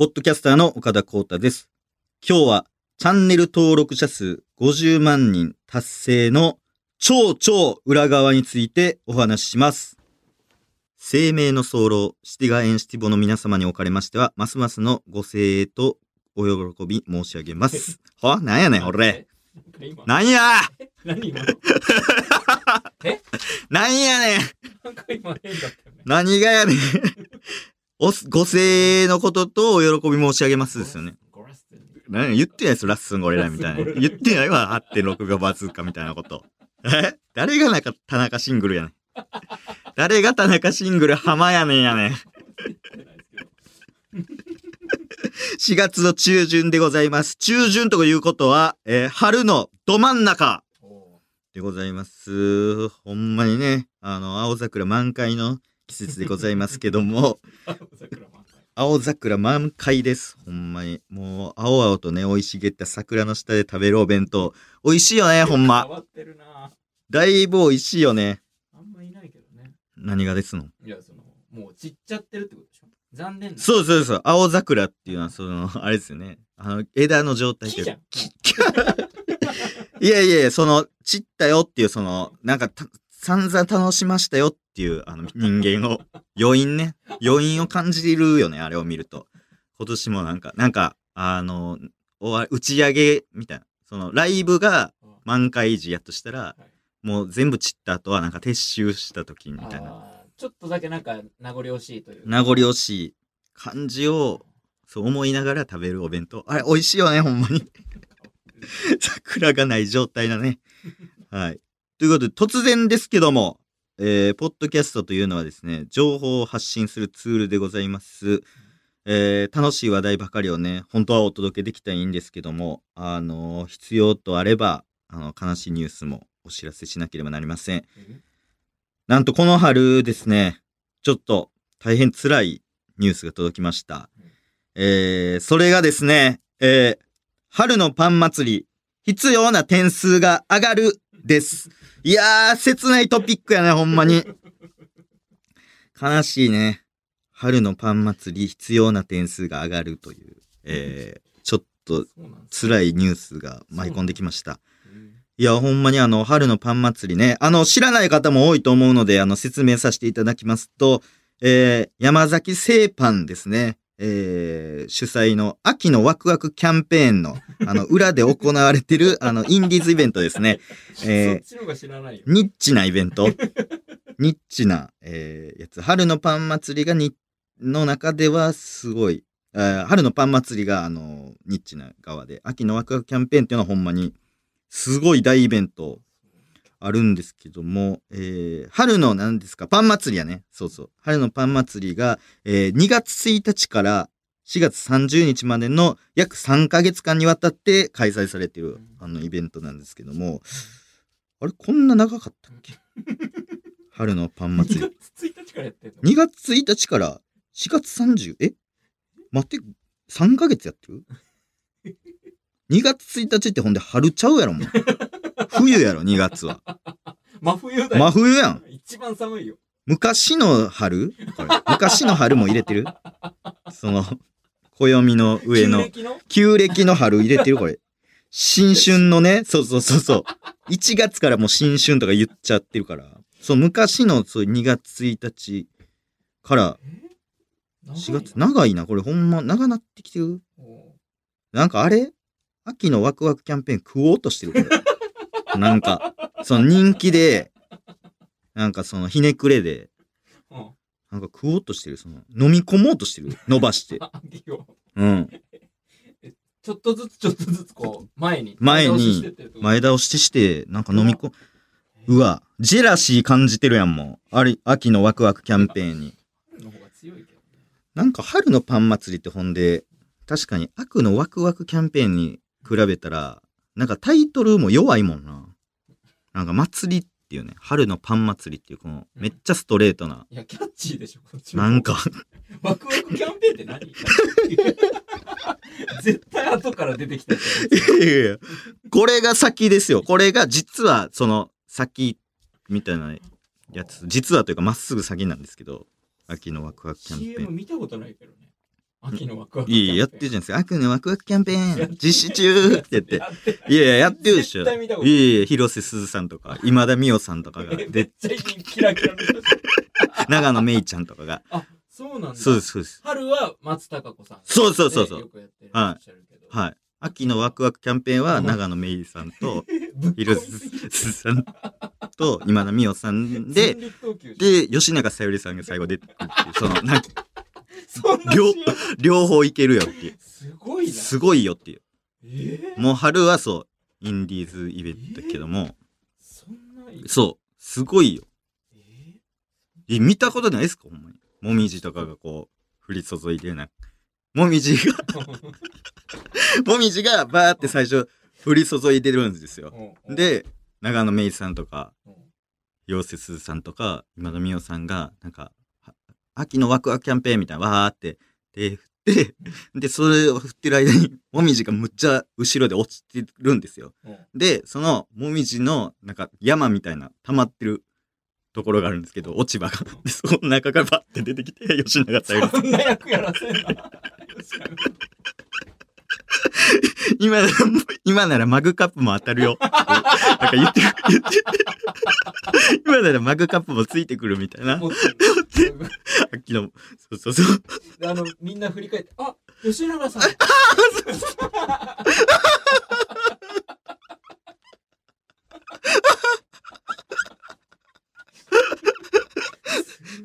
ポッドキャスターの岡田光太です。今日はチャンネル登録者数50万人達成の超超裏側についてお話しします。生命の早漏、シティガエンシティボの皆様におかれましては、ますますのご声援とお喜び申し上げます。は？なんやねん、俺。今なんや？何今の？なんやねん。何がやねんおすご声援のこととお喜び申し上げますですよね。何や言ってないですラッスンゴレラみたいな。言ってないわ、8.6がバズーカみたいなこと。え？誰がなんか田中シングルやねん。誰が田中シングル浜やねんやねん。言ってないですけど4月の中旬でございます。中旬ということは、えー春のど真ん中おでございます。ほんまにね、あの、青桜満開の季節でございますけども、青桜満開です。ほんまに。もう、青々とね、生い茂った桜の下で食べるお弁当。美味しいよね、ほんまだいぶ美味しいよね。あんまいないけどね。何がですの？いや、その、もう散っちゃってるってことでしょ残念な。そうそうそう。青桜っていうのは、その、あれですよね。あの、枝の状態木じゃん。いやいやいや、その、散ったよっていう、その、なんかた、散々楽しましたよっていう、あの、人間を、余韻ね。余韻を感じるよね、あれを見ると。今年もなんか、なんか、あの、打ち上げみたいな。その、ライブがうん満開時やとしたら、いもう全部散った後は、なんか撤収した時みたいな。ちょっとだけなんか名残惜しいという。名残惜しい感じを、そう思いながら食べるお弁当。あれ、美味しいよね、ほんまに。桜がない状態だね。はい。ということで、突然ですけども、えー、ポッドキャストというのはですね、情報を発信するツールでございます。えー、楽しい話題ばかりをね、本当はお届けできたらいいんですけども、あのー必要とあれば、あの、悲しいニュースもお知らせしなければなりません。なんとこの春ですね、ちょっと大変辛いニュースが届きました。えー、それがですね、えー、春のパン祭り、必要な点数が上がるです。いやー、切ないトピックやね、ほんまに。悲しいね。春のパン祭り、必要な点数が上がるという、えー、ちょっと辛いニュースが舞い込んできました。うんいや、ほんまにあの、春のパン祭りね、あの、知らない方も多いと思うので、あの、説明させていただきますと、えー、山崎製パンですね、えー、主催の秋のワクワクキャンペーンの、あの、裏で行われてる、あの、インディーズイベントですね。えー。ニッチなイベント。ニッチな、えーやつ。春のパン祭りがに、の中ではすごい、えー春のパン祭りが、あの、ニッチな側で、秋のワクワクキャンペーンっていうのはほんまに、すごい大イベントあるんですけども、えー春の何ですか、パン祭りやね。そうそう。春のパン祭りが、えー2月1日から4月30日までの約3ヶ月間にわたって開催されているあのイベントなんですけども、あれこんな長かったっけ？春のパン祭り2。月1日からやってんの？2月1日から4月30、え？待って、3ヶ月やってる ?2 月1日ってほんで春ちゃうやろもう。冬やろ、2月は。真冬だよ。真冬やん。一番寒いよ。昔の春？これ昔の春も入れてる？その、暦の上の旧暦の？旧暦の春入れてるこれ。新春のね、そうそうそうそう。1月からもう新春とか言っちゃってるから。そう、昔のそう2月1日から4月、長いな、これほんま長なってきてる。おなんかあれ？秋のワクワクキャンペーン食おうとしてるこれ。なんか、その人気で、なんかそのひねくれで、ううんなんか食おうとしてる。その飲み込もうとしてる。伸ばして。うん。ちょっとずつちょっとずつこう前に前に倒ししてってるってこと前倒しして、なんか飲み込、うわ、ジェラシー感じてるやん、もう。あれ、秋のワクワクキャンペーンに。春の方が強いけどねなんか春のパン祭りってほんで、確かに秋のワクワクキャンペーンに比べたら、なんかタイトルも弱いもんな。なんか祭りっていうね、春のパン祭りっていうこのめっちゃストレートな。いやキャッチーでしょこっちもなんか、ワクワクキャンペーンって何？絶対後から出てきたやついやいやこれが先ですよ。これが実はその先みたいなやつ、実はというかまっすぐ先なんですけど、秋のワクワクキャンペー CM ン。見たことないけどね秋のワクワクいやいや、やってるじゃないですか。秋のワクワクキャンペーン、実施中って言って。いいやいや、やってるでしょ。絶対見たことい。やいや、広瀬すずさんとか、今田美桜さんとかが、えめっで、ちゃキラキラ長野めいちゃんとかが。あそうなんだ。そうです、そうです。春は松たか子さんそうそうそうそう。ねよくやってるはいらっしゃるけど。はい。秋のワクワクキャンペーンは、うん長野めいさんと、ぶっ込み広瀬すぎる。すずさんと、今田美桜さんで、全力投球じゃんで、吉永小百合さんが最後出てくるっていう、その、なんか、そんな両両方いけるよっていう。すごいなすごいよっていう。えー？もう春はそう、インディーズイベントだけども、そんないそう、すごいよ。ええ、見たことないですか？ほんまに。もみじとかがこう、降り注いでな。もみじが、ー もみじがバーって最初、降り注いでるんですよ。で、長野めいさんとか、うん広瀬すずさんとか、今田美桜さんが、なんか、は秋のワクワクキャンペーンみたいな、わーって手振って、で、それを振ってる間に、もみじがむっちゃ後ろで落ちてるんですよ。うんで、そのもみじの、なんか山みたいな溜まってるところがあるんですけど、落ち葉が。で、その中からバッて出てきて、吉永小百合。そんな役やらせんな 今なら、今ならマグカップも当たるよ。なんか言ってる、言って今ならマグカップもついてくるみたいな。持ってる秋の、そうそうそう。あのみんな振り返ってあ吉永さん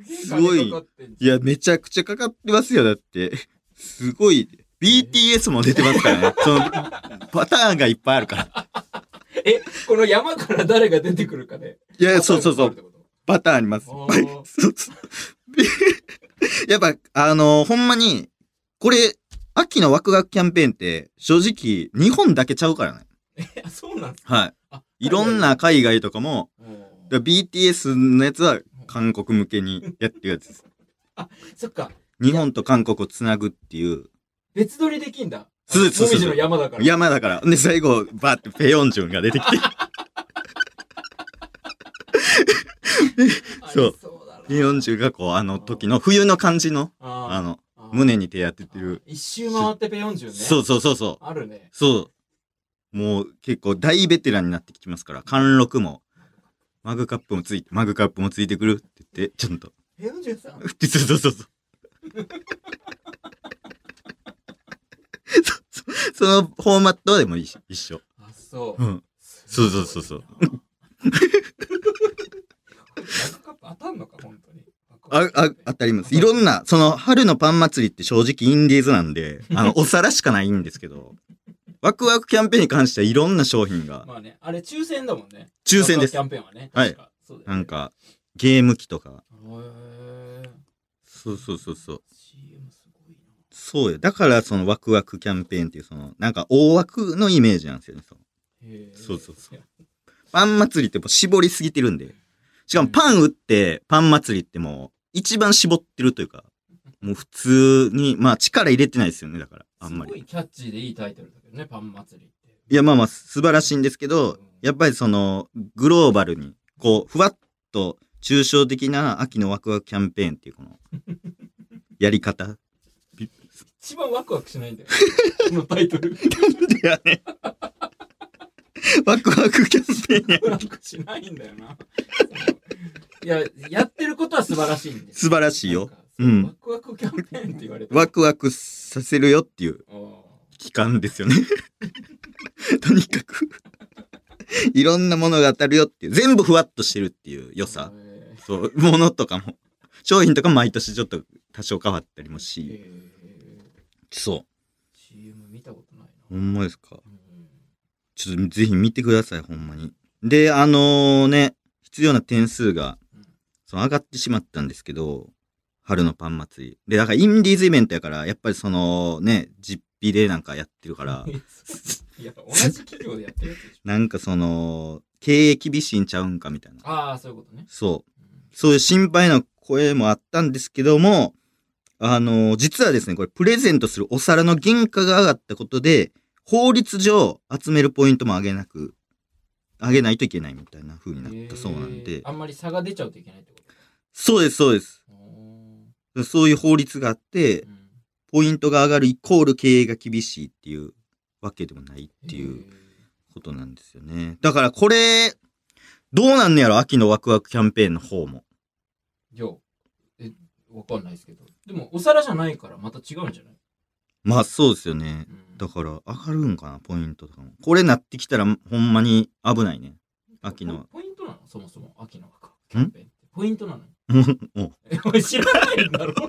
すごいいや、めちゃくちゃかかってますよ、だって。すごい。BTS も出てますからね。その、パターンがいっぱいあるから。えこの山から誰が出てくるかでいや、そうそうそう。パターンあります。やっぱ、あのほんまに、これ、秋のワクワクキャンペーンって、正直、日本だけちゃうからね。えそうなんですか？はい。あいろんな海外とかも、BTS のやつは韓国向けにやってるやつです。そっか日本と韓国をつなぐっていう。別撮りできんだ。そうそうそう。そうもみじの山だから。山だから。で、最後、バーってペヨンジュンが出てきて、あ そうペヨンジュンがこう、あの時の冬の感じの、あの、胸に手当ててる。一周回ってペヨンジュンね。そうそうそうそう。あるね。そう。もう結構大ベテランになってきてますから、貫禄も、マグカップもついて、マグカップもついてくるって言って、ちょっと。ペヨンジュンさん そうそうそうそう。そのフォーマットでも一緒一緒。あそう。うん。そうそうそうそう。カップ当たんのか本当に。あ、あ、当たります。いろんな、その、春のパン祭りって正直インディーズなんで、あの、お皿しかないんですけど、ワクワクキャンペーンに関してはいろんな商品が、まあねあれ抽選だもんね。抽選です。キャンペーンはねはい。確かそうだよね。なんか、ゲーム機とか、へー。そうそうそうそう。そうよ。だから、そのワクワクキャンペーンっていう、その、なんか大枠のイメージなんですよね。そのへーそうそうそうパン祭りってもう絞りすぎてるんで。しかもパン売って、パン祭りってもう、一番絞ってるというか、もう普通に、まあ力入れてないですよね、だから、あんますり。ごいキャッチーでいいタイトルだけどねパン祭りっていや、まあまあ素晴らしいんですけど、やっぱりその、グローバルに、こう、ふわっと抽象的な秋のワクワクキャンペーンっていうこの、やり方。一番ワクワクしないんだよ このタイトルいやね。ワクワクキャンペーンや。ワクワクしないんだよないややってることは素晴らしいんです素晴らしいよううんワクワクキャンペーンって言われてワクワクさせるよっていう期間ですよね。とにかく。いろんなものが当たるよっていう。全部ふわっとしてるっていう良さ。そう、ものとかも。商品とかも毎年ちょっと多少変わったりもし。そう。CM 見たことないほなんまですか。うんちょっとぜひ見てください、ほんまに。で、あのね、必要な点数がうん、その上がってしまったんですけど、春のパン祭り。で、だからインディーズイベントやから、やっぱりそのね、実費でなんかやってるから、いや同じ企業でやってるやつでしょ なんかその、経営厳しいんちゃうんかみたいな。ああそういうことねそう。うんそういう心配な声もあったんですけども、あの実はですね、これプレゼントするお皿の原価が上がったことで、法律上集めるポイントも上げなく、上げないといけないみたいな風になったそうなんへでー、あんまり差が出ちゃうといけないってこと？そうです、そうです。おそういう法律があってー、うん。ポイントが上がるイコール経営が厳しいっていうわけでもないっていうことなんですよね。だからこれ、どうなんねやろ？秋のワクワクキャンペーンの方も。いや、え、わかんないですけど。でも、お皿じゃないからまた違うんじゃない？まあそうですよね。うんだから上がるんかな、ポイントとかも。これなってきたらほんまに危ないね。秋のポイントなの？そもそも秋のキャンペーンって。ポイントなの？お え、お前知らないんだろ？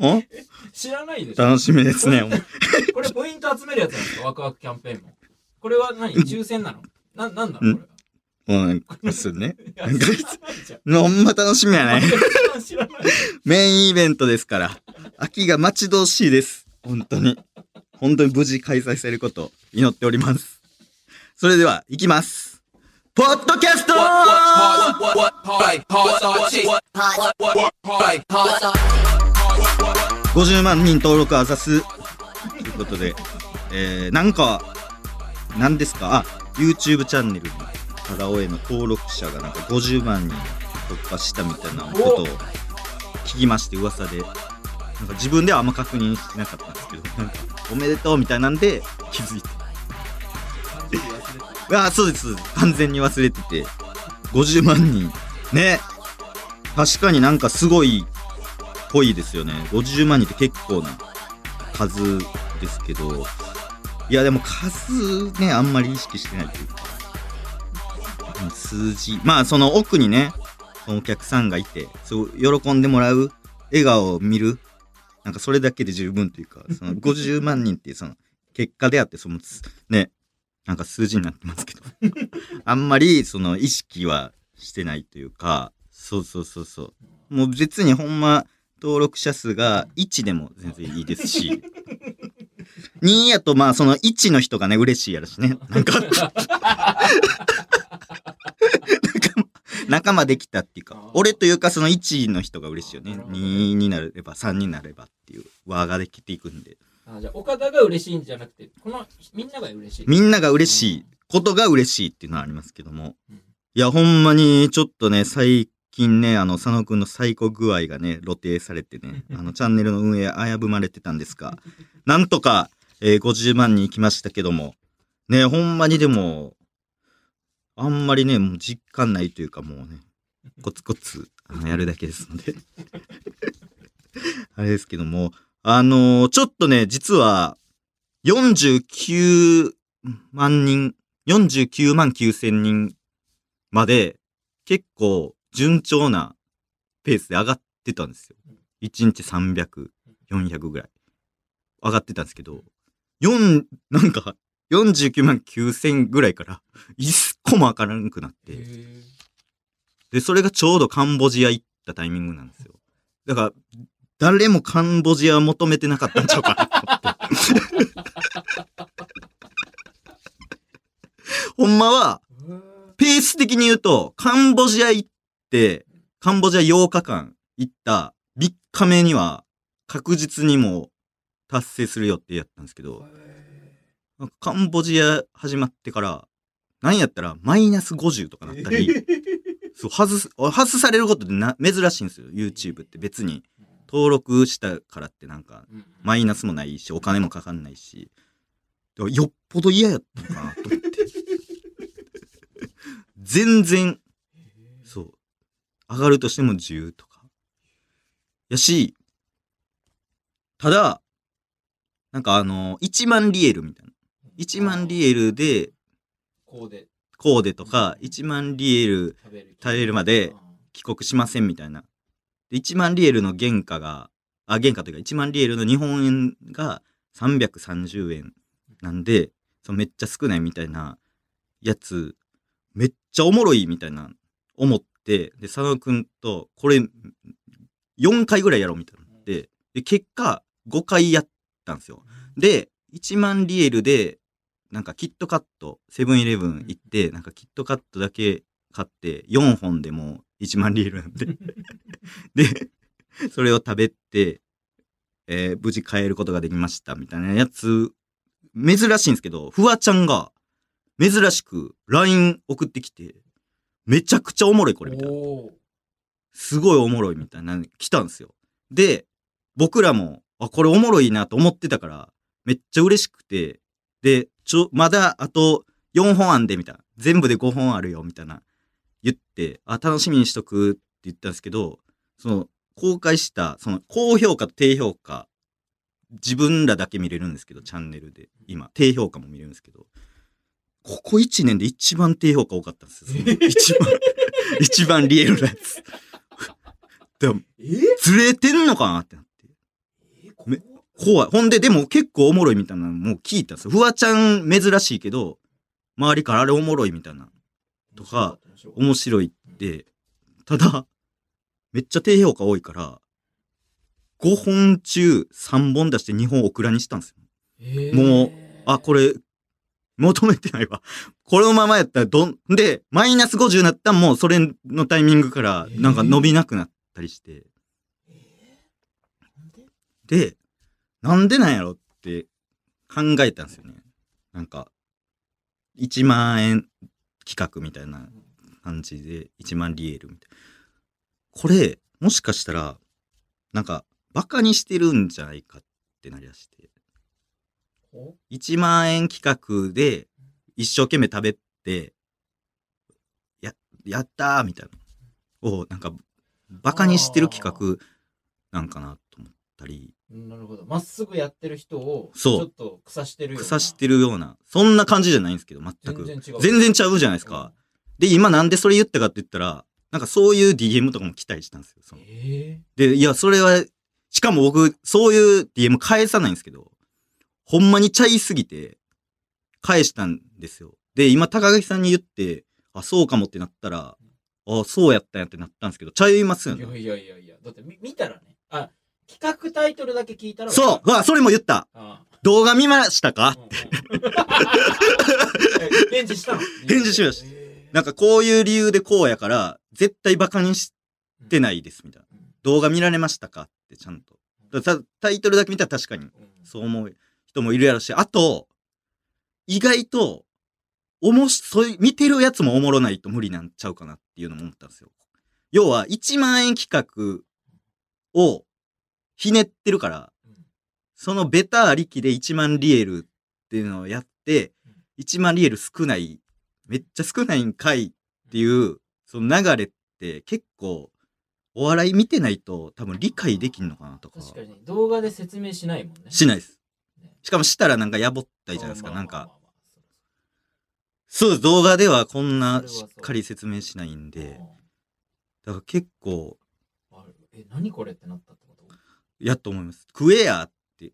お？知らないでしょ？楽しみですね。これポイント集めるやつなんですか？ワクワクキャンペーンも。これは何？抽選なの？な、なんなの？これは。も うなんかですね。なんかほんま楽しみやね。メインイベントですから。秋が待ち遠しいです。本当に。本当に無事開催されることを祈っております。それでは、行きます。ポッドキャスト !50 万人登録あざす。ということで、えー、なんか、何ですか？あ、YouTube チャンネルに、タラオへの登録者がなんか50万人突破したみたいなことを聞きまして噂で。なんか自分ではあんま確認してなかったんですけどおめでとうみたいなんで気づいて。あそうです完全に忘れてて。50万人。ね。確かになんかすごいっぽいですよね。50万人って結構な数ですけど。いやでも数ねあんまり意識してないというか。うん数字まあその奥にねお客さんがいてそう喜んでもらう笑顔を見るなんかそれだけで十分というかその50万人っていうその結果であってそのねなんか数字になってますけど あんまりその意識はしてないというかそうそうそうそう。もう別にほんま登録者数が1でも全然いいですし2やとまあその1の人がね嬉しいやろしね。なんか仲間できたっていうか俺というかその1の人が嬉しいよね。2になれば3になればっていう輪ができていくんで。あじゃあ岡田が嬉しいんじゃなくて、このみんなが嬉しい。みんなが嬉しいことが嬉しいっていうのはありますけども。うん。いやほんまにちょっとね最近ねあの佐野くんの最高具合がね露呈されてね あのチャンネルの運営危ぶまれてたんですがなんとか、えー50万人いきましたけどもねほんまにでもあんまりねもう実感ないというかもうねコツコツあのやるだけですので。あれですけどもあのーちょっとね実は49万人49万9千人まで結構順調なペースで上がってたんですよ。1日300、400ぐらい。上がってたんですけど、4、なんか49万9千ぐらいから1個も上がらなくなって、へで、それがちょうどカンボジア行ったタイミングなんですよ。だから、誰もカンボジア求めてなかったんちゃうかなと思って。ほんまは、ーペース的に言うと、カンボジア行って、カンボジア8日間行った3日目には確実にもう達成する予定やったんですけど、カンボジア始まってから、なんやったらマイナス50とかなったり、そう、外す、外されることってな、珍しいんですよ、YouTube って別に。登録したからってなんか、うんマイナスもないし、お金もかかんないし、よっぽど嫌やったのかなと思って。全然、そう、上がるとしても10とか。やし、ただ、なんかあの、1万リエルみたいな。1万リエルで、こうでコーデとか、1万リエル食べる。まで帰国しませんみたいな。で、1万リエルの原価が、あ、原価というか1万リエルの日本円が330円なんで、そのめっちゃ少ないみたいなやつ、めっちゃおもろいみたいな思って、で、佐野くんとこれ4回ぐらいやろうみたいなので、で、結果5回やったんですよ。で、1万リエルで、なんかキットカット、セブンイレブン行って、なんかキットカットだけ買って、4本でも1万リエルなんで。で、それを食べて、えー無事帰ることができました、みたいなやつ、珍しいんですけど、フワちゃんが、珍しく LINE 送ってきて、めちゃくちゃおもろいこれ、みたいな。すごいおもろいみたいな、来たんですよ。で、僕らも、あ、これおもろいなと思ってたから、めっちゃ嬉しくて、で、ちょ、まだあと4本あんで、みたいな。全部で5本あるよ、みたいな。言って、あ、楽しみにしとくって言ったんですけど、その、公開した、その、高評価と低評価、自分らだけ見れるんですけど、チャンネルで。今、低評価も見れるんですけど、ここ1年で一番低評価多かったんですよ。一番、一番リエルなやつ。でも、えずれてんのかなってなって。え？め怖い。ほんで、でも結構おもろいみたいなのもう聞いたんですよ。フワちゃん珍しいけど、周りからあれおもろいみたいな。とか、面白いって。ただ、めっちゃ低評価多いから、5本中3本出して2本オクラにしたんですよ。えもうあ、これ、求めてないわ。このままやったらどん、で、マイナス50になったんも、それのタイミングから、なんか伸びなくなったりして。で、なんでなんやろって考えたんですよね。なんか、1万円企画みたいな感じで、1万リエールみたいな。これ、もしかしたら、なんか、バカにしてるんじゃないかってなりだして。お1万円企画で一生懸命食べて、や、やったーみたいな。を、なんか、バカにしてる企画なんかなと思ったり、なるほど。まっすぐやってる人を、そうちょっと腐してるような。腐してるような、そんな感じじゃないんですけど、全く。全然違う。全然ちゃうじゃないですか。で、今なんでそれ言ったかって言ったら、なんかそういう DM とかも来たりしたんですよ。そのえで、いや、それは、しかも僕、そういう DM 返さないんですけど、ほんまにちゃいすぎて、返したんですよ。で、今、高垣さんに言って、あ、そうかもってなったら、あ、そうやったんやってなったんですけど、ちゃいますよね。いやいやいやいや、だってみ見たらね、あ、企画タイトルだけ聞いたら。そう。うわ、それも言った。あ動画見ましたか？あ。うんうん。え返事したの？返事しました。え。ーなんかこういう理由でこうやから、絶対バカにしてないです、みたいな。動画見られましたか？ってちゃんと。だからたタイトルだけ見たら確かにうん。そう思う人もいるやろし、あと、意外と、おもし、そういう、見てるやつもおもろないと無理なんちゃうかなっていうのも思ったんですよ。要は、1万円企画をひねってるから、うんそのベタありきで1万リエルっていうのをやって、1万リエル少ない、めっちゃ少ないんかいっていう、その流れって結構、お笑い見てないと多分理解できんのかなとか。確かに。動画で説明しないもんね。しないです。ね。しかもしたらなんかやぼったいじゃないですか。なんか、そうです。動画ではこんなしっかり説明しないんで、うん。だから結構、あえ、何これってなったやっと思います。食えやって、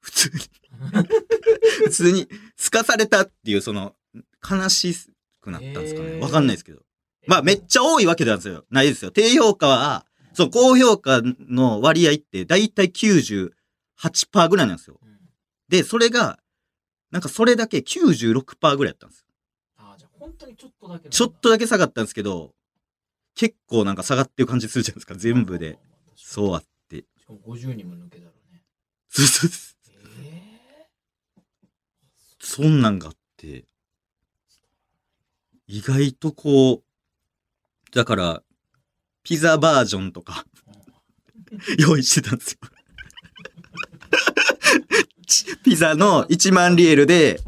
普通に、普通に、すかされたっていう、その、悲しくなったんですかね。わかんないですけど。まあ、めっちゃ多いわけなんですよ。ないですよ。低評価は、そう、高評価の割合って、だいたい98%ぐらいなんですよ。うんで、それが、なんかそれだけ96%ぐらいやったんですよ。あじゃあ本当にちょっとだけだ。ちょっとだけ下がったんですけど、結構なんか下がってる感じするじゃないですか。全部で。。そうあう。って。しかも50人も抜けたらね。そうそうそうえそんなんがあって、意外とこう、だから、ピザバージョンとか用意してたんですよ。ち ピザの1万リエルで。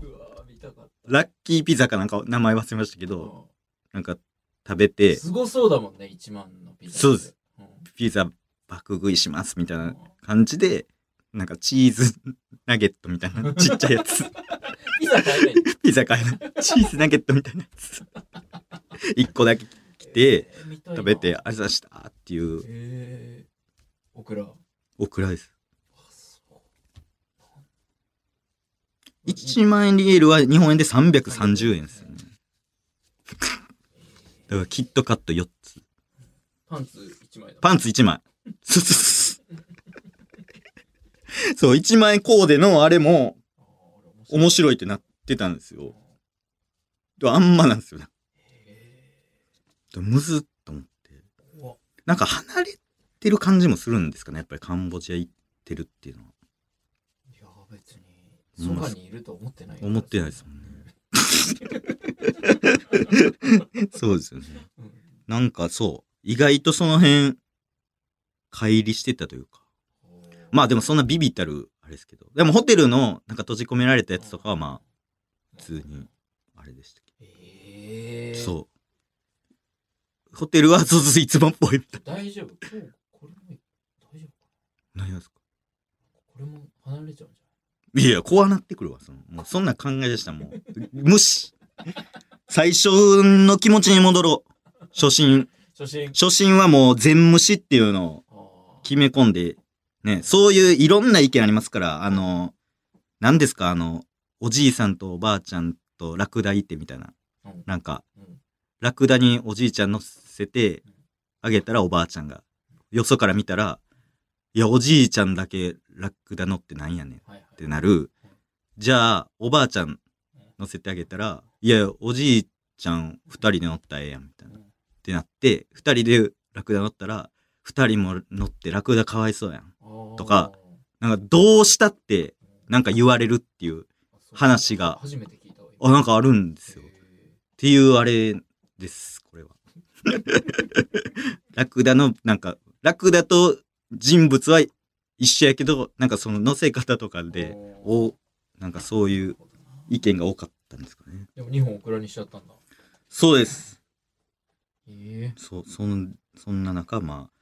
ラッキーピザかなんか名前忘れましたけど、うんなんか食べて、すごそうだもんね、1万のピザ。そうですうん。ピザ爆食いしますみたいな感じで、なんかチーズ ナゲットみたいな ちっちゃいやつ。ピザ買えないピザ買えない。チーズナゲットみたいなやつ。一個だけ来て、えー食べて、ありがとうございましたっていうえー、オクラ。オクラです。あそう1万円リエールは日本円で330円ですよね。だからキットカット4つ。パンツ1枚だ。パンツ1枚。そうそうそうそう、1万円コーデのあれも面白いってなってたんですよ。でもあんまなんですよ。むずっと思って。なんか離れてる感じもするんですかね。やっぱりカンボジア行ってるっていうのは。いや別にそばにいると思ってないよ思ってないですもんね。そうですよね。うんなんかそう、意外とその辺、乖離してたというか。まあでもそんなビビったる、あれですけど。でもホテルのなんか閉じ込められたやつとかはまあ、普通に、あれでしたけど。えー、そう。ホテルはそうそういつもっぽいみたい大丈夫？今日これも大丈夫かな？何がですか？これも離れちゃうんじい？や、怖なってくるわ。そのもうそんな考えでしたらもう、無視。最初の気持ちに戻ろう。初心。ゃない初心初心はもう全無視っていうのを決め込んで、ね、そういういろんな意見ありますから、あの、何ですか、あの、おじいさんとおばあちゃんとラクダいてみたいな。うんなんか、うんラクダにおじいちゃん乗せてあげたらおばあちゃんが。よそから見たら、いや、おじいちゃんだけラクダ乗ってなんやねんってなる。じゃあ、おばあちゃん乗せてあげたら、いや、おじいちゃん二人で乗ったらええやん、みたいな。うんってなって、二人でラクダ乗ったら、二人も乗ってラクダかわいそうやん。とかなんか、どうしたって、なんか言われるっていう、話が初めて聞いたわあ、なんかあるんですよ。っへていうあれです、これは。ラクダの、なんか、ラクダと人物は一緒やけど、なんかその乗せ方とかーで、おなんかそういう意見が多かったんですかね。でも2本オクラにしちゃったんだそうです。ええそう、そん、そんな中、まあ。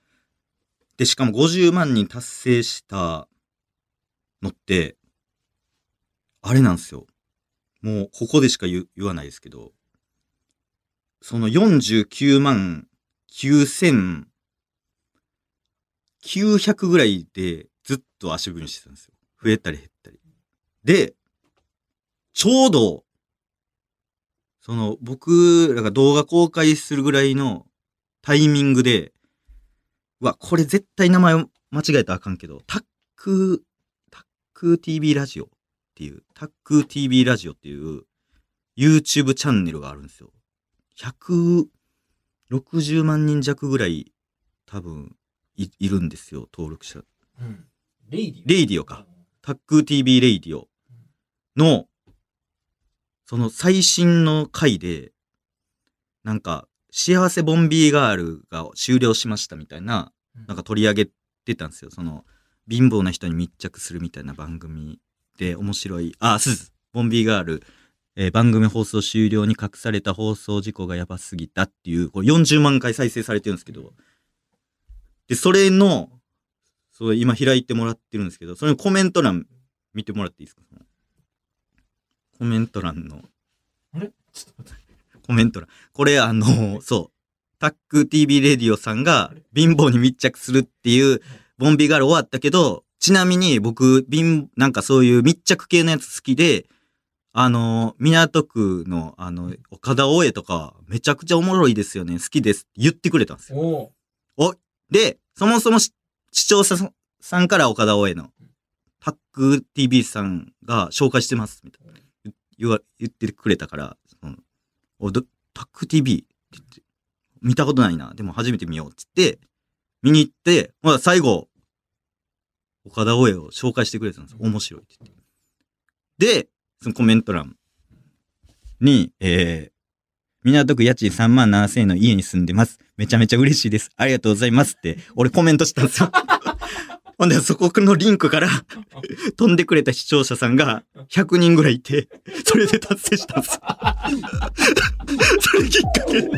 で、しかも50万人達成したのって、あれなんですよ。もう、ここでしか言わないですけど、その49万9900ぐらいでずっと足踏みしてたんですよ。増えたり減ったり。で、ちょうど、その僕らが動画公開するぐらいのタイミングで、うわ、これ絶対名前間違えたらあかんけど、タック、タック TV ラジオっていう、タック TV ラジオっていう YouTube チャンネルがあるんですよ。160万人弱ぐらい多分いいるんですよ、登録者。うんレイディレイディオか。タック TV レイディオの、その最新の回で、なんか、幸せボンビーガールが終了しましたみたいな、なんか取り上げてたんですよ。その、貧乏な人に密着するみたいな番組で面白い。あ、す。ボンビーガール、えー番組放送終了に隠された放送事故がやばすぎたっていう、これ40万回再生されてるんですけど、で、それの、そう、今開いてもらってるんですけど、それのコメント欄見てもらっていいですか？コメント欄の、あれ？ちょっと待ってコメント欄。これあの、そう、タック TV レディオさんが貧乏に密着するっていうボンビーガール終わったけど、ちなみに僕、貧、なんかそういう密着系のやつ好きで、あの、港区の、あの、岡田大江とか、めちゃくちゃおもろいですよね、好きですって言ってくれたんですよ。おおで、そもそもし視聴者さんから岡田大江の、タック TV さんが紹介してます、みたいな。言言わ言ってくれたから、おどタック TV って言って、見たことないな。でも初めて見ようって言って、見に行って、まあ最後、岡田大江を紹介してくれたんですよ。面白いって言って。で、そのコメント欄に、えー、港区家賃3万7千円の家に住んでます。めちゃめちゃ嬉しいです。ありがとうございますって、俺コメントしたんですよ。ほんで、そこのリンクから飛んでくれた視聴者さんが100人ぐらいいて、それで達成したんですよ。それきっかけで。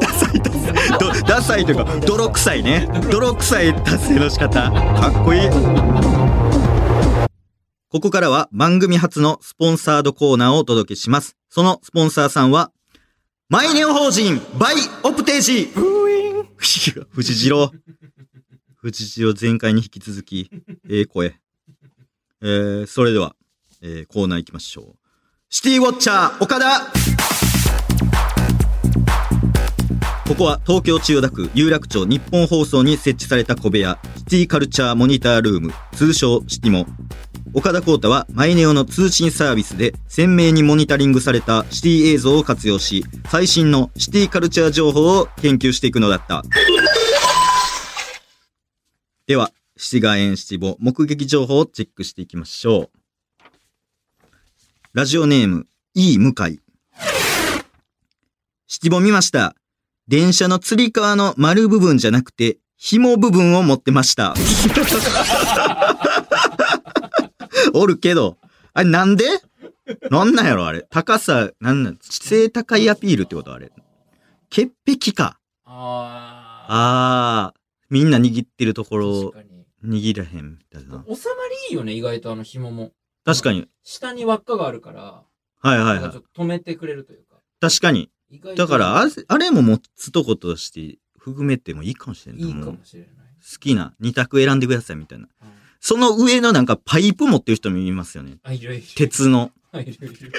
ダサいダサい。どダサいというか、泥臭いね。泥臭い達成の仕方。かっこいい。ここからは番組初のスポンサードコーナーをお届けします。そのスポンサーさんは、マイネオ法人バイオプテージ藤次郎。藤次郎前回に引き続き、ええ声。えー、それでは、えー、コーナー行きましょう。シティウォッチャー岡田ここは東京千代田区有楽町日本放送に設置された小部屋、シティカルチャーモニタールーム、通称シティモ。岡田光太はマイネオの通信サービスで鮮明にモニタリングされたシティ映像を活用し、最新のシティカルチャー情報を研究していくのだった。では、シティガーエンシティボ目撃情報をチェックしていきましょう。ラジオネーム、E 向井。シティボ見ました。電車のつり革の丸部分じゃなくて、紐部分を持ってました。おるけど、あれなんで？なんなんやろあれ。高さ、なんなん、背高いアピールってことあれ。潔癖か。ああー、みんな握ってるとこあ。ろ確かに。握らへんみたいな。収まりいいよね、意外とあの紐も。確かに。下に輪っかがあるから、はいはいはい止めてくれるというか。確かに。だからあれ、も持つとことして含めてもいいかもしれない。いいかもしれない。好きな二択選んでくださいみたいな。うんその上のなんかパイプ持ってる人もいますよね。あ、いるいる。鉄の。あいるいる。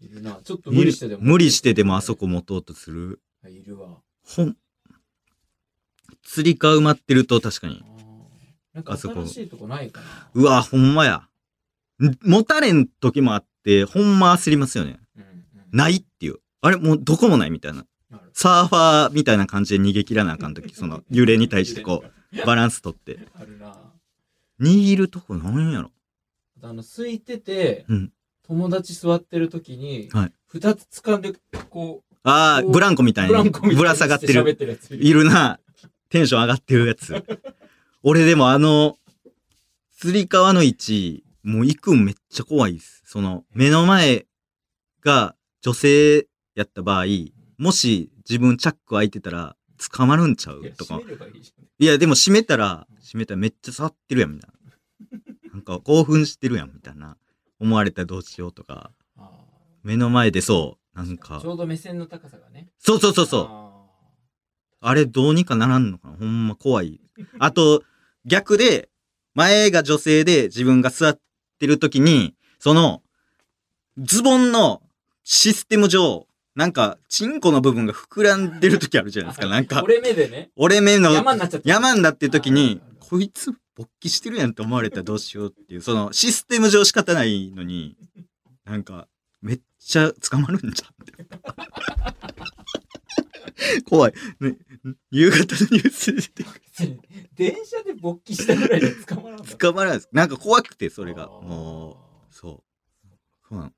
いるな。ちょっと無理してでも。無理してでもあそこ持とうとする。あ。いるわ。ほん、釣り革埋まってると確かになんかあそこ新しいとこないかな。うわ、ほんまや。ん持たれん時もあって、ほんま焦りますよね。うんうん。ないっていう。あれもうどこもないみたいな。サーファーみたいな感じで逃げ切らなあかん時、その 揺れに対してこう、バランス取って。あるな。握るとこなんやろ。あの、空いてて、うん友達座ってる時に、はい二つ掴んで、こああ、ブランコみたう、いににぶら下がってる。いる。な。テンション上がってるやつ。俺でもあの、釣り革の位置、もう行くんめっちゃ怖いです。その、目の前が女性やった場合、もし自分チャック開いてたら捕まるんちゃいうやとかいや、でも閉めたら、閉めたらめっちゃ触ってるやん、みたいな。なんか興奮してるやん、みたいな。思われたらどうしようとか。あ目の前でそう、なーんかち。ょうど目線の高さがね。そうそうそうそう。ああれどうにかならんのかな？ほんま怖い。あと、逆で、前が女性で自分が座ってる時に、その、ズボンのシステム上、なんか、チンコの部分が膨らんでる時あるじゃーないですか。なんか、折れ目でね、折れ目の山になっちゃって。山になってる時にこいつ勃起してるやんって思われたらどうしようっていう、そのシステム上仕方ないのに、なんか、めっちゃ捕まるんじゃんって。怖い。ね、夕方のニュースで出てくる電車で勃起したぐらいで捕まらんだ。捕まらないです。なんか怖くて、それが。もう、そう。そうなの。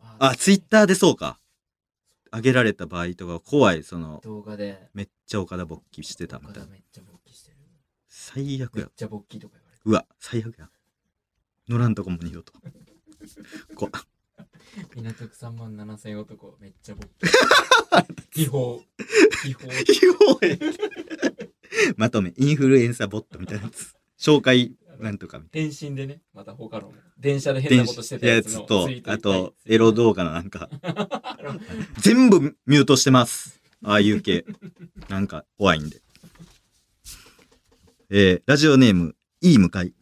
ああ、ツイッターでそうか。上げられた場合とか怖い、その、動画で、めっちゃ岡田勃起してたみたいな。めっちゃ勃起してる。最悪やめっ。ちゃ勃起とか言われて。うわ、最悪や。乗らんとこも二度と。こ港区3万7千男、めっちゃ勃起。違法。違法。まとめ、インフルエンサーボットみたいなやつ。紹介なんとかみたい返信でね、また他の、電車でな。変なことしてたやつのやつとあと、エロ動画のなんか、全部ミュートしてます。ああいう系。なんか、怖いんで。えー、ラジオネーム、いい向かい。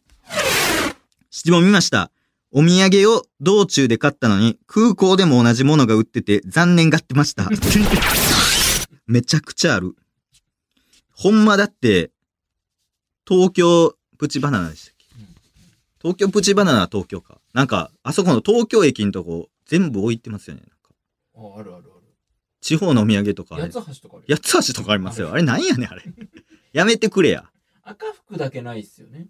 質問見ました。お土産を道中で買ったのに、空港でも同じものが売ってて残念がってました。めちゃくちゃある。ほんまだって、東京プチバナナでしたっけ？うん東京プチバナナは東京か。なんか、あそこの東京駅のとこ、全部置いてますよね。なんかあ、あるある地方のお土産とか八つ橋とかある。八つ橋とかありますよ。あれなんやねん、あれ。やめてくれや。赤服だけないっすよね。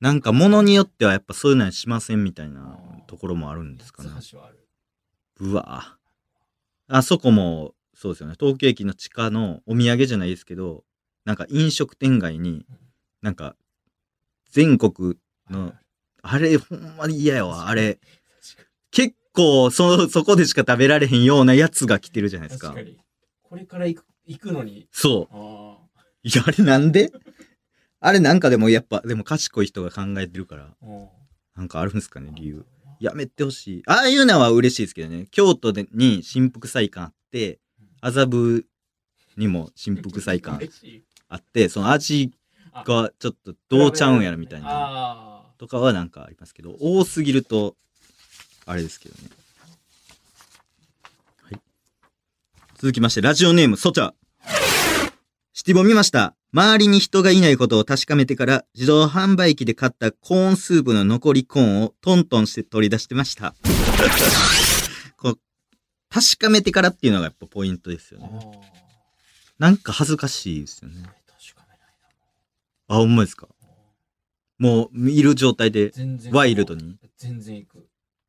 なんか物によってはやっぱそういうのはしませんみたいなところもあるんですかね。うわあそこも、そうですよね。東京駅の地下のお土産じゃないですけど、なんか飲食店街に、なんか、全国の、あれほんまに嫌やわ。あれ、結構そ、そこでしか食べられへんようなやつが来てるじゃないですか確か。に。これから行く行くのに。そう。あいや、あれなんで？あれなんかでもやっぱ、でも賢い人が考えてるから、なんかあるんですかね、理由。。やめてほしい。ああいうのは嬉しいですけどね。京都でに新福祭館あって、麻布にも新福祭館あって、その味がちょっとどうちゃうんやろみたいな。あとかはなんかありますけど、多すぎると、あれですけどね。はい。続きまして、ラジオネーム、ソチャ。シティボ見ました。周りに人がいないことを確かめてから、自動販売機で買ったコーンスープの残りコーンをトントンして取り出してました。こう確かめてからっていうのがやっぱポイントですよね。あ。なんか恥ずかしいですよね。確かめないあ、ほんまですか？な。もう、いる状態で。ワイルドに？全然行く。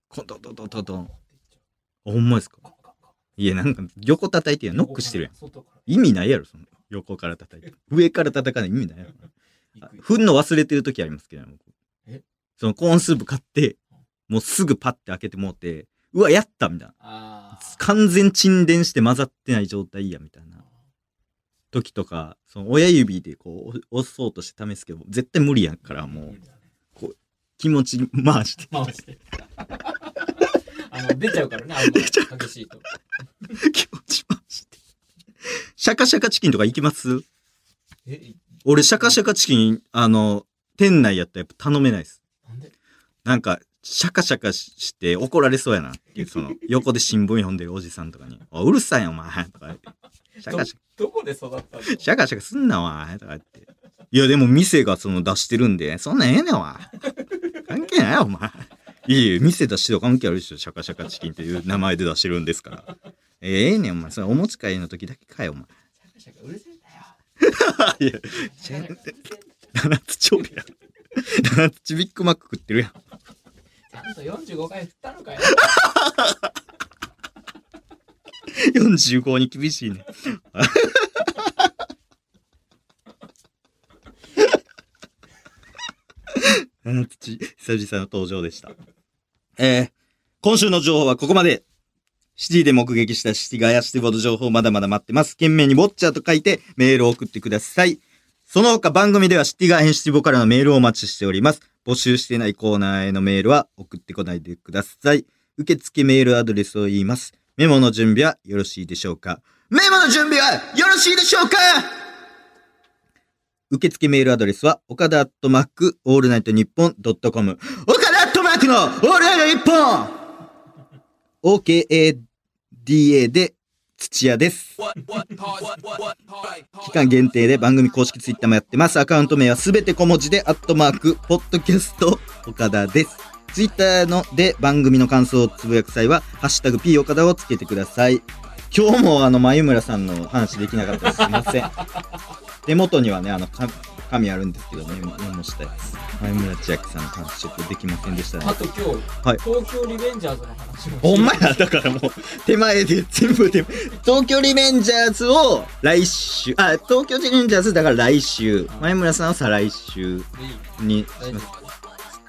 コントントントントントン。あ、あほんまですか？いや、なんか横叩いてやん。ノックしてるやん。意味ないやろ、その横から叩いて。上から叩かない意味ないやろ。行くよ振んの忘れてる時ありますけどね、僕え？そのコーンスープ買って、もうすぐパッて開けてもうて、うわ、やったみたいな。完全沈殿して混ざってない状態や、みたいな時とか、その親指でこう押そうとして試すけど、絶対無理やから、もう無理だね気持ち回して、回して。あの、出ちゃうからね、あの、出ちゃ激しいと。気持ち。シャカシャカチキンとか行きます？え、俺、シャカシャカチキン、あの、店内やったらやっぱ頼めないです。なんで？なんか、シャカシャカして怒られそうやなっていう、その、横で新聞読んでるおじさんとかに、おうるさいよ、お前とか言って。シャカシャカ、どこで育ったの？シャカシャカすんな、お前とか言って。いや、でも店がその出してるんで、そんなんええねんわ。関係ないよ、お前。いえいえ、店出してる関係あるでしょ、シャカシャカチキンという名前で出してるんですから。ええねん、お前。それお持ち帰りの時だけかよ、お前。シャカシャカうるせえんだよ。い七つ調理や。七つビッグマック食ってるやん。ちゃんと45回振ったのかよ。45に厳しいね。七土、久々の登場でした。えー、今週の情報はここまで。シティで目撃したシティガヤシティボード情報まだまだ待ってます。懸命にウォッチャーと書いてメールを送ってください。その他番組ではシティガヤシティボからのメールをお待ちしております。募集していないコーナーへのメールは送ってこないでください。受付メールアドレスを言います。メモの準備はよろしいでしょうか？メモの準備はよろしいでしょうか？受付メールアドレスは、岡田アットマーク、オールナイトニッポンドットコム。岡田アットマークの、オールナイトニッポン DA で、土屋です。期間限定で番組公式ツイッターもやってます。アカウント名はすべて小文字で、アットマーク、ポッドキャスト、岡田です。ツイッターので番組の感想をつぶやく際は、ハッシュタグ P 岡田をつけてください。今日もあの、眉村さんの話できなかったです。すいません。手元にはね、あの、紙あるんですけどね、メモしたやつ。眉村千秋さんの話ちょっとできませんでしたね。あ。と今日、はい。東京リベンジャーズの話もほんまや、だからもう、手前で全部手前。東京リベンジャーズを来週、あ、東京リベンジャーズだから来週、前村さんは再来週でいいにします。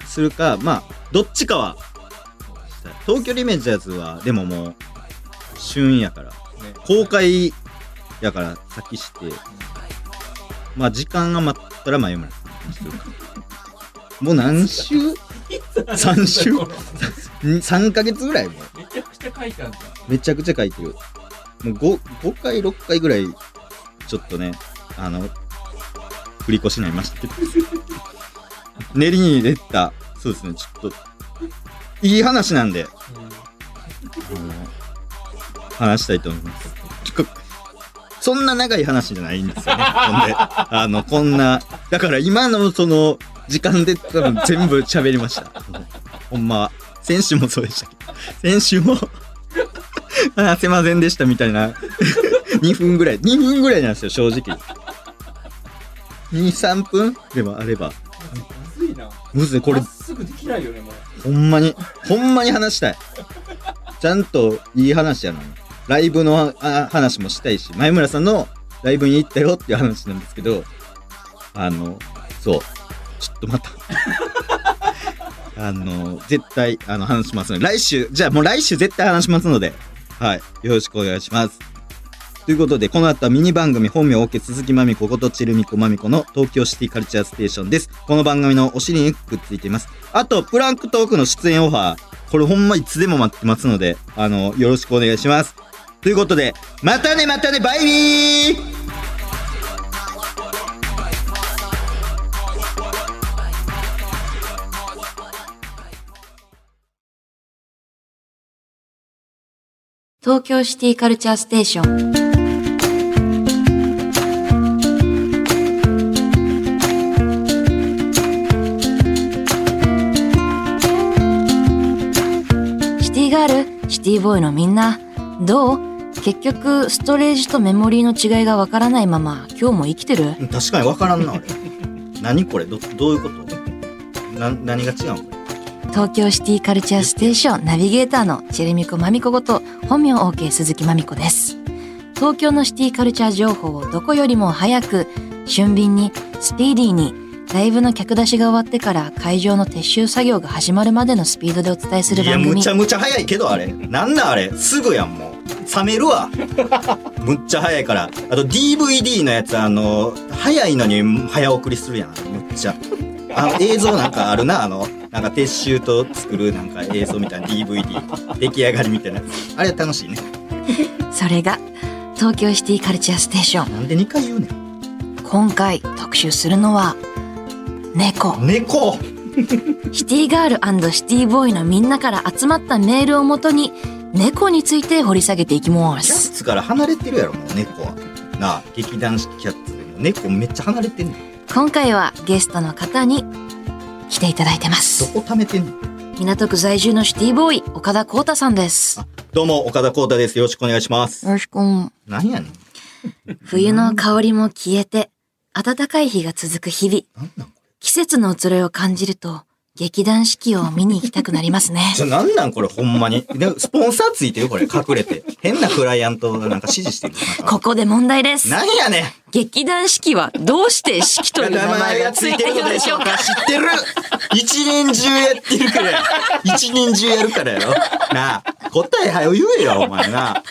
夫するか、まあ、どっちかは、東京リベンジャーズは、でももう、旬やから、ね。公開やから先して、まあ、時間が待ったら前村さんにするか。もう何週 ?3 週？この ?3 ヶ月ぐらいもう。めちゃくちゃ書いてあるんだ。めちゃくちゃ書いてる。もう 5, 5回、6回ぐらい、ちょっとね、あの、振り越しになりましたけど。練りに出た、そうですね、ちょっと、いい話なんで、あの話したいと思います。こそんな長い話じゃないんですよね。ほんで、あの、こんな、だから今のその、時間で多分全部喋りました。ほんまは。先週もそうでしたけど、先週も、話せませんでしたみたいな、2分ぐらい、2分ぐらいなんですよ、正直。2、3分でもあれば。むずいな。むずい、これすぐできないよね、もう。ほんまに、ほんまに話したい。ちゃんといい話やな。ライブのあ話もしたいし、前村さんのライブに行ったよっていう話なんですけど、あの、そう、ちょっとまた。あの、絶対、あの、話しますので、来週、じゃあもう来週絶対話しますので、はい、よろしくお願いします。ということで、この後はミニ番組本名 OK 鈴木まみこことチルミコまみこの東京シティカルチャーステーションです。この番組のお尻にくっついています。あと、プランクトークの出演オファー、これほんまいつでも待ってますので、あの、よろしくお願いします。ということで、またねまたねバイビー東京シティカルチャーステーション。シティガールシティボーイのみんなどう？結局ストレージとメモリーの違いがわからないまま今日も生きてる？確かにわからんな、あれ。何これ？ど、どういうこと？な、何が違うのこ東京シティカルチャーステーションナビゲーターのチェレミコマミコこと本名 OK 鈴木まみこです。東京のシティカルチャー情報をどこよりも早く、俊敏に、スピーディーに、ライブの客出しが終わってから会場の撤収作業が始まるまでのスピードでお伝えする番組。いやむち。ゃむちゃ早いけどあれ。なんなんあれ。すぐやんもう。冷めるわ。むっちゃ早いから。あと DVD のやつあの早いのに早送りするやん。むっちゃ。あの映像なんかあるなあの。なんか撤収と作るなんか映像みたいな DVD 出来上がりみたいなあれ楽しいね それが、東京シティカルチャーステーション。なんで2回言うね今回特集するのは、猫。ん猫シティガールシティボーイのみんなから集まったメールをもとに、猫について掘り下げていきまキャッす。ツから離れてるやろもう猫はなあ劇団四季キャッツでも猫めっちゃ離れてんねん今回はゲストの方に来ていただいてます。どこ貯めてんの？港区在住のシティボーイ、岡田光太さんです。よどうも岡田光太ですよろしくお願いしますろしく。なんやねん冬の香りも消えて、暖かい日が続く日々。なんなん季節の移ろいを感じると、劇団四季を見に行きたくなりますね。じゃ、なんなんこれほんまに？で、スポンサーついてるこれ、隠れて。変なクライアントがなんか指示してる。ここで問題です。なんやねん劇団四季はどうして四季という名前がついているのでしょうか？知ってる一年中やってるからや。一年中やるからやろ。なあ、答えはよ言えよ、お前な。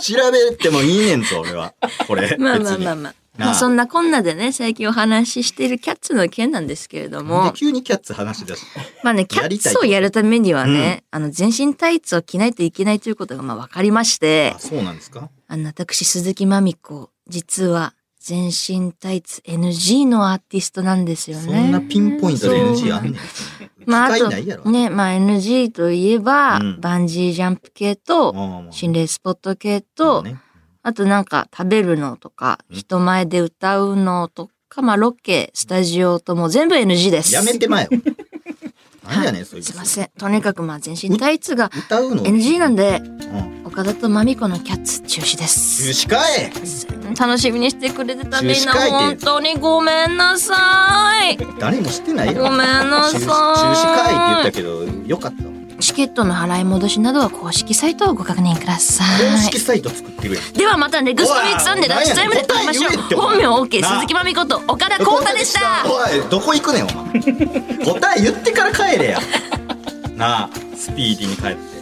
調べてもいいねんぞ、俺は。これ。まあまあまあまあ。まあそんなこんなでね、最近お話ししているキャッツの件なんですけれども。で、急にキャッツ話し出しまあね、キャッツをやるためにはね、あの、全身タイツを着ないといけないということがまあ分かりまして。あ、、そうなんですか？あの、私、鈴木まみこ、実は全身タイツ NG のアーティストなんですよね。そんなピンポイントで NG あんねん。まあ、あと。ね、まあ NG といえば、うん。バンジージャンプ系と、心霊スポット系と、ねあとなんか食べるのとか、うん人前で歌うのとか、まあロケ、スタジオとも全部 NG です。やめてまえよ。なんやねん、そいつ。すいません。とにかくまあ全身タイツが歌うの？NG なんで、うん。岡田とまみこのキャッツ中止で中す。止かい楽しみにしてくれてたみんな本って当にごめんなさい。誰もしてないよ。ごめんなさい中止中止かいって言ったけど、よかったわ。チケットの払い戻しなどは公式サイトをご確認くださ公い式。サイト作ってるやん。ではまたネクストウィークサンデーラッシュタイムで会いましょう。本名 OK な？鈴木まみこと岡田光太でした。おい、どこ行くねん、お前。答え言ってから帰れや。なあ、スピーディーに帰って。